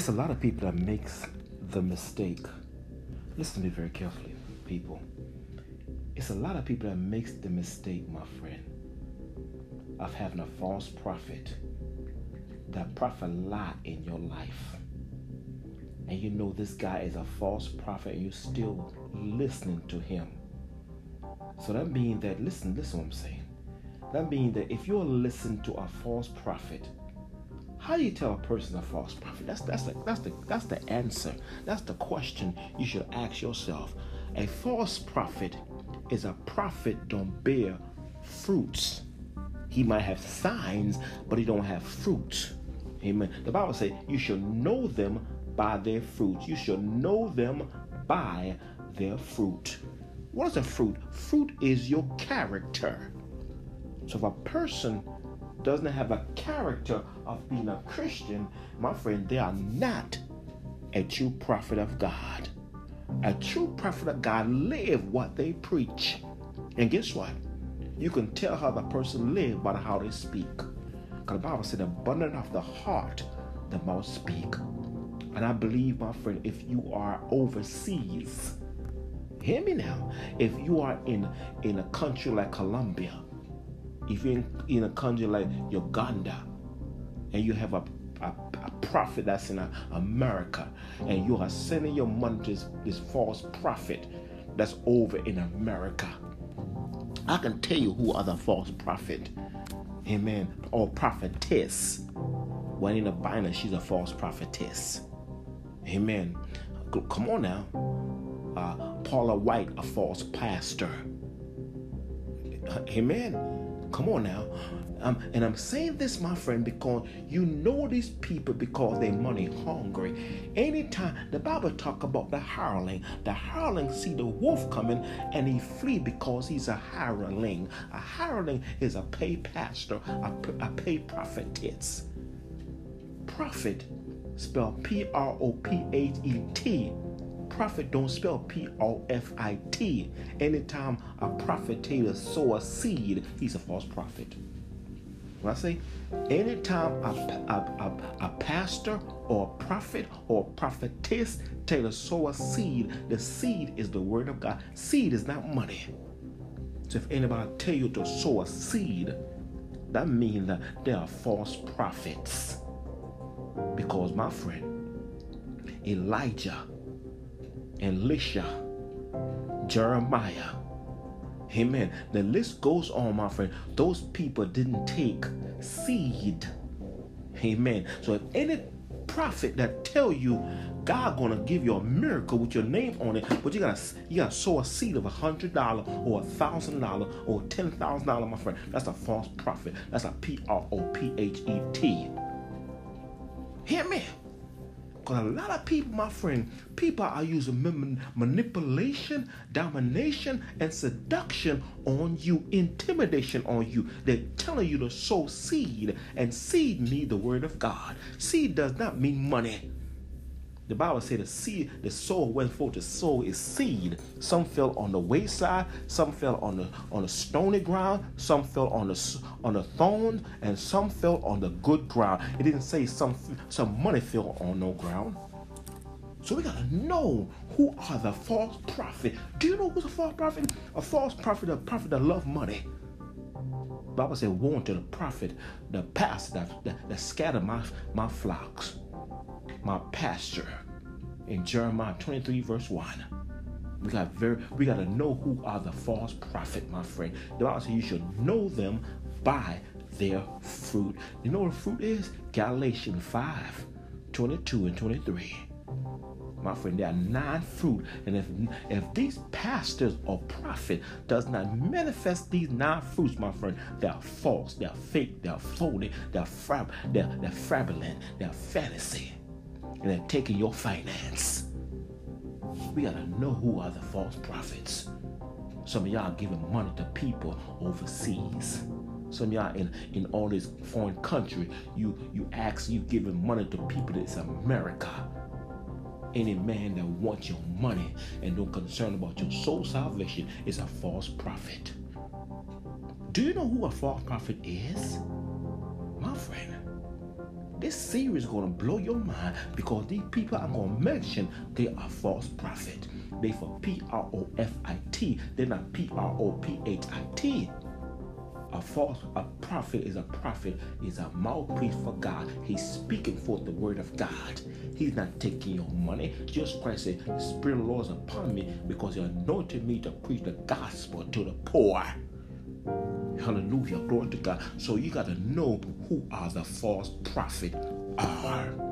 It's a lot of people that makes the mistake. Listen to me very carefully, people. It's a lot of people that makes the mistake, my friend, of having a false prophet. That prophet lie in your life. And you know this guy is a false prophet and you're still listening to him. So that means that listen, listen what I'm saying. That means that if you're listening to a false prophet, how do you tell a person a false prophet? That's that's the that's the that's the answer. That's the question you should ask yourself. A false prophet is a prophet don't bear fruits. He might have signs, but he don't have fruit. Amen. The Bible says you should know them by their fruits. You should know them by their fruit. What is a fruit? Fruit is your character. So if a person doesn't have a character of being a Christian, my friend, they are not a true prophet of God. A true prophet of God live what they preach. And guess what? You can tell how the person live by how they speak. Because the Bible said, abundant of the heart, the mouth speak. And I believe, my friend, if you are overseas, hear me now. If you are in, in a country like Colombia, if you're in, in a country like Uganda and you have a, a, a prophet that's in a, America and you are sending your money to this, this false prophet that's over in America, I can tell you who are the false prophet. Amen. Or prophetess. When in the Bible, she's a false prophetess. Amen. Come on now. Uh, Paula White, a false pastor. Amen. Come on now. Um, and I'm saying this, my friend, because you know these people because they're money hungry. Anytime the Bible talk about the hireling, the hireling see the wolf coming and he flee because he's a hireling. A hireling is a paid pastor, a, a paid prophetess. Prophet, spelled P-R-O-P-H-E-T prophet don't spell P-O-F-I-T. Anytime a prophet Taylor sow a seed, he's a false prophet. When I say anytime a, a, a, a pastor or a prophet or a prophetess Taylor sow a seed, the seed is the word of God. Seed is not money. So if anybody tell you to sow a seed, that means that they are false prophets. Because my friend, Elijah Elisha, Jeremiah. Amen. The list goes on, my friend. Those people didn't take seed. Amen. So if any prophet that tell you God gonna give you a miracle with your name on it, but you gotta you gotta sow a seed of a hundred dollar or a thousand dollar or ten thousand dollar, my friend. That's a false prophet. That's a P R O P H E T. Hear me? Because a lot of people, my friend, people are using manipulation, domination, and seduction on you, intimidation on you. They're telling you to sow seed, and seed means the word of God. Seed does not mean money. The Bible said the seed, the soul went forth to sow is seed. Some fell on the wayside, some fell on the on the stony ground, some fell on the on the thorns, and some fell on the good ground. It didn't say some some money fell on no ground. So we gotta know who are the false prophet. Do you know who's a false prophet? A false prophet, a prophet that love money. Bible said, "Woe to the prophet, the pastor that, that, that scatter my, my flocks." My pasture in Jeremiah 23, verse 1. We got very we gotta know who are the false prophet, my friend. The Bible says you should know them by their fruit. You know what fruit is? Galatians 5, 22 and 23. My friend, there are nine fruit. And if if these pastors or prophet does not manifest these nine fruits, my friend, they are false, they are fake, they are phony, they are frab, they're, they're fraudulent, they are fantasy and they're taking your finance. We gotta know who are the false prophets. Some of y'all giving money to people overseas. Some of y'all in, in all this foreign country, you you ask you giving money to people that's America. Any man that wants your money and don't concern about your soul salvation is a false prophet. Do you know who a false prophet is? My friend, this series is going to blow your mind because these people I'm going to mention, they are false prophet. They for P-R-O-F-I-T. They're not P-R-O-P-H-I-T. A false a prophet is a prophet, is a mouthpiece for God. He's speaking forth the word of God. He's not taking your money. Jesus Christ said, Spirit of the Lord is upon me because he anointed me to preach the gospel to the poor. Hallelujah. Glory to God. So you got to know who are the false prophet are.